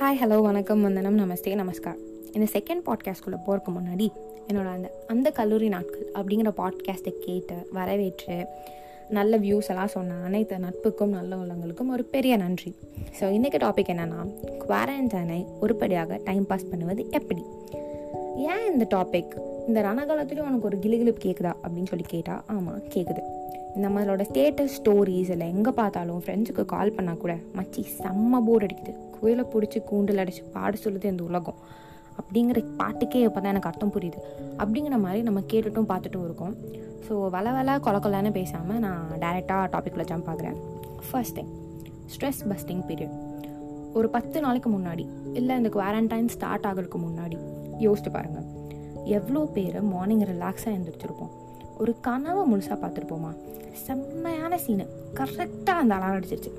Hi hello வணக்கம். வந்தனம் நமஸ்தே நமஸ்கார் இந்த செகண்ட் பாட்காஸ்ட்குள்ளே போகிறக்கு முன்னாடி என்னோட அந்த அந்த கல்லூரி நாட்கள் அப்படிங்கிற பாட்காஸ்ட்டை கேட்டு வரவேற்று நல்ல வியூஸ் எல்லாம் சொன்ன அனைத்து நட்புக்கும் நல்ல உள்ளவங்களுக்கும் ஒரு பெரிய நன்றி. ஸோ இன்றைக்கி டாபிக் என்னென்னா குவாரண்டைனை உருப்படியாக டைம் பாஸ் பண்ணுவது எப்படி? ஏன் இந்த டாபிக் இந்த ரணகாலத்துலேயும் உனக்கு ஒரு கிளிகிளிப்பு கேட்குதா அப்படின்னு சொல்லி கேட்டால் ஆமாம் கேட்குது நம்மளோட ஸ்டேட்டஸ் ஸ்டோரிஸ் இல்லை எங்கே பார்த்தாலும் ஃப்ரெண்ட்ஸுக்கு கால் பண்ணால் கூட மச்சி செம்ம போர் அடிக்குது. குயிலை பிடிச்சி கூண்டில் அடித்து பாட சொல்லுது இந்த உலகம். அப்படிங்கிற பாட்டுக்கே இப்போ தான் எனக்கு அர்த்தம் புரியுது. அப்படிங்கிற மாதிரி நம்ம கேட்டுட்டும் பார்த்துட்டும் இருக்கோம். ஸோ வள வள கொல கொலன்னு பேசாமல் நான் டேரெக்டாக டாப்பிக்கில் jump ஆகுறேன். First thing stress busting period ஒரு பத்து நாளைக்கு முன்னாடி இல்லை இந்த குவாரண்டைன் ஸ்டார்ட் ஆகிறதுக்கு முன்னாடி யோசிச்சு பாருங்கள் எவ்வளோ பேர் மார்னிங் ரிலாக்ஸாக எழுந்திரிச்சிருப்போம் ஒரு கனவை முழுசாக பார்த்துருப்போமா செம்மையான சீனு கரெக்டாக அந்த அலாரம் அடிச்சிருச்சு.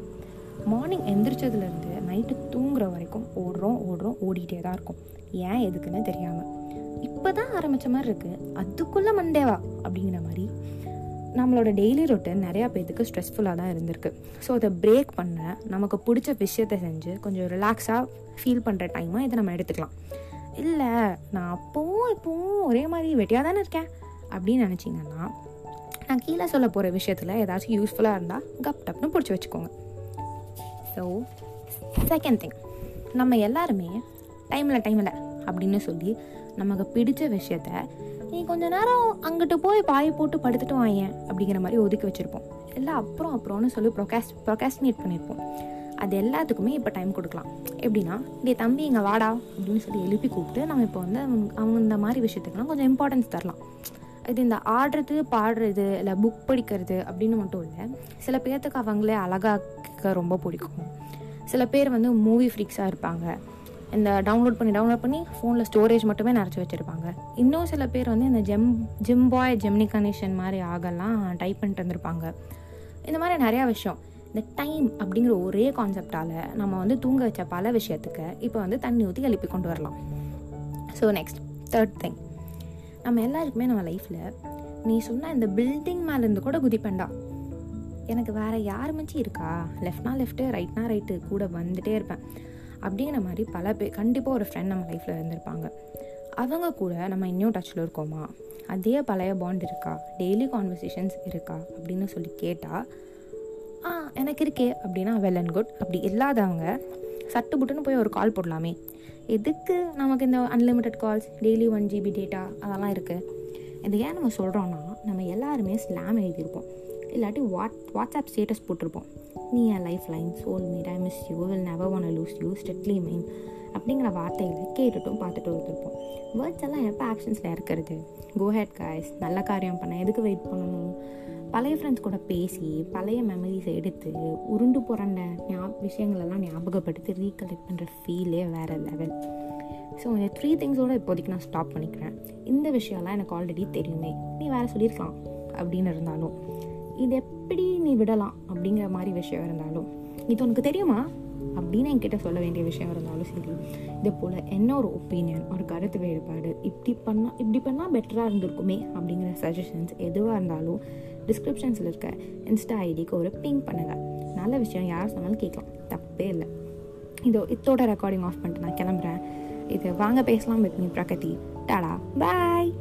மார்னிங் எந்திரிச்சதுலேருந்து நைட்டு தூங்குற வரைக்கும் ஓடுறோம் ஓடுறோம் ஓடிட்டே தான் இருக்கும். ஏன் எதுக்குன்னு தெரியாமல் இப்போ தான் ஆரம்பித்த மாதிரி இருக்குது அதுக்குள்ளே மண்டேவா அப்படிங்கிற மாதிரி நம்மளோட டெய்லி ரொட்டீன் நிறையா பேர்த்துக்கு ஸ்ட்ரெஸ்ஃபுல்லாக தான் இருந்திருக்கு. ஸோ அதை பிரேக் பண்ண நமக்கு பிடிச்ச விஷயத்தை செஞ்சு கொஞ்சம் ரிலாக்ஸாக ஃபீல் பண்ணுற டைமாக இதை நம்ம எடுத்துக்கலாம். இல்லை நான் அப்போவும் இப்போவும் ஒரே மாதிரி வெட்டியாக தானே இருக்கேன். அப்படின்னு நினச்சிங்கன்னா நான் கீழே சொல்ல போகிற விஷயத்தில் ஏதாச்சும் யூஸ்ஃபுல்லாக இருந்தால் கப் டப்னு பிடிச்சி வச்சுக்கோங்க. ஸோ செகண்ட் திங் நம்ம எல்லாருமே டைமில் டைமில் அப்படின்னு சொல்லி நமக்கு பிடிச்ச விஷயத்த நீ கொஞ்ச நேரம் அங்கிட்டு போய் பாயை போட்டு படுத்துட்டு வாயேன் அப்படிங்கிற மாதிரி ஒதுக்கி வச்சுருப்போம். எல்லாம் அப்புறம் அப்புறம்னு சொல்லி ப்ரொகாஸ் ப்ரொகாஸ்டினேட் பண்ணியிருப்போம் அது எல்லாத்துக்குமே இப்போ டைம் கொடுக்கலாம். எப்படின்னா டே தம்பி இங்கே வாடா அப்படின்னு சொல்லி எழுப்பி கூப்பிட்டு நம்ம இப்போ வந்து அவங்க அவங்க இந்த மாதிரி விஷயத்துக்குலாம் கொஞ்சம் இம்பார்ட்டன்ஸ் தரலாம். இது இந்த ஆடுறது பாடுறது இல்லை புக் படிக்கிறது அப்படின்னு மட்டும் இல்லை சில பேர்த்துக்கு அவங்களே அழகாக்க ரொம்ப பிடிக்கும். சில பேர் வந்து மூவி ஃப்ரீக்ஸாக இருப்பாங்க. இந்த டவுன்லோட் பண்ணி டவுன்லோட் பண்ணி ஃபோனில் ஸ்டோரேஜ் மட்டுமே நிறச்சி வச்சுருப்பாங்க. இன்னும் சில பேர் வந்து இந்த gem gym boy Gemini connection மாதிரி ஆகலாம் டைப் பண்ணிட்டு வந்திருப்பாங்க இந்த மாதிரி நிறையா விஷயம். இந்த டைம் அப்படிங்கிற ஒரே கான்செப்டால் நம்ம வந்து தூங்க வச்ச பல விஷயத்துக்கு இப்போ வந்து தண்ணி ஊற்றி எழுப்பி கொண்டு வரலாம். ஸோ நெக்ஸ்ட் தேர்ட் திங் நம்ம எல்லாருக்குமே நம்ம லைஃப்பில் நீ சொன்ன இந்த பில்டிங் மேலேருந்து கூட குதிப்பேன்டா. எனக்கு வேறு யார் மச்சி இருக்கா? லெஃப்ட்னா லெஃப்ட்டு ரைட்னா ரைட்டு கூட வந்துகிட்டே இருப்பேன். அப்படிங்கிற மாதிரி பல பேர் கண்டிப்பாக ஒரு ஃப்ரெண்ட் நம்ம லைஃப்பில் இருந்திருப்பாங்க. அவங்க கூட நம்ம இன்னும் டச்சில் இருக்கோமா? அதே பழைய பாண்ட் இருக்கா? டெய்லி கான்வர்சேஷன்ஸ் இருக்கா? அப்படின்னு சொல்லி கேட்டால் ஆ எனக்கு இருக்கே அப்படின்னா வெல் அண்ட் குட் அப்படி இல்லாதவங்க சட்டு புட்டுன்னு போய் ஒரு கால் போடலாமே. எதுக்கு நமக்கு இந்த unlimited calls daily one GB data அதெல்லாம் இருக்குது இது ஏன் நம்ம சொல்கிறோன்னா நம்ம எல்லாருமே ஸ்லாம் எழுதியிருப்போம். இல்லாட்டி வாட் வாட்ஸ்அப் ஸ்டேட்டஸ் போட்டிருப்போம். நீ என் lifeline soulmate I miss you will never one lose you steadily mine அப்படிங்கிற வார்த்தைகளை கேட்டுட்டும் பார்த்துட்டு வந்துருப்போம். வேர்ட்ஸ் எல்லாம் எப்போ ஆக்ஷன்ஸில் இருக்கிறது கோஹெட் காய்ஸ் நல்ல காரியம் பண்ண. எதுக்கு வெயிட் பண்ணணும்? பழைய ஃப்ரெண்ட்ஸ் கூட பேசி பழைய மெமரிஸை எடுத்து உருண்டு புரண்ட ஞா விஷயங்களெல்லாம் ஞாபகப்படுத்தி ரீகலெக்ட் பண்ணுற ஃபீலே வேறு லெவல் ஸோ இந்த த்ரீ திங்ஸோடு இப்போதைக்கு நான் ஸ்டாப் பண்ணிக்கிறேன். இந்த விஷயம்லாம் எனக்கு ஆல்ரெடி தெரியுமே. நீ வேறு சொல்லியிருக்கலாம் அப்படின்னு இருந்தாலும். இது எப்படி நீ விடலாம் அப்படிங்கிற மாதிரி விஷயம் இருந்தாலும். இது உனக்கு தெரியுமா? அப்படின்னு என்கிட்ட சொல்ல வேண்டிய விஷயம் இருந்தாலும் சரி. இதே போல் என்ன ஒரு ஒப்பீனியன் ஒரு கருத்து வேறுபாடு இப்படி பண்ணால் இப்படி பண்ணால் பெட்டராக இருந்திருக்குமே அப்படிங்கிற சஜஷன்ஸ் எதுவாக இருந்தாலும் டிஸ்கிரிப்ஷன்ஸில் இருக்க இன்ஸ்டா ஐடிக்கு ஒரு பிங் பண்ணுங்கள் நல்ல விஷயம் யார் சொன்னாலும் கேட்கலாம். தப்பே இல்லை. இதோ இதோட ரெக்கார்டிங் ஆஃப் பண்ணிட்டு நான் கிளம்புறேன். இது வாங்க பேசலாம் with me Pragathi. Ta ta. Bye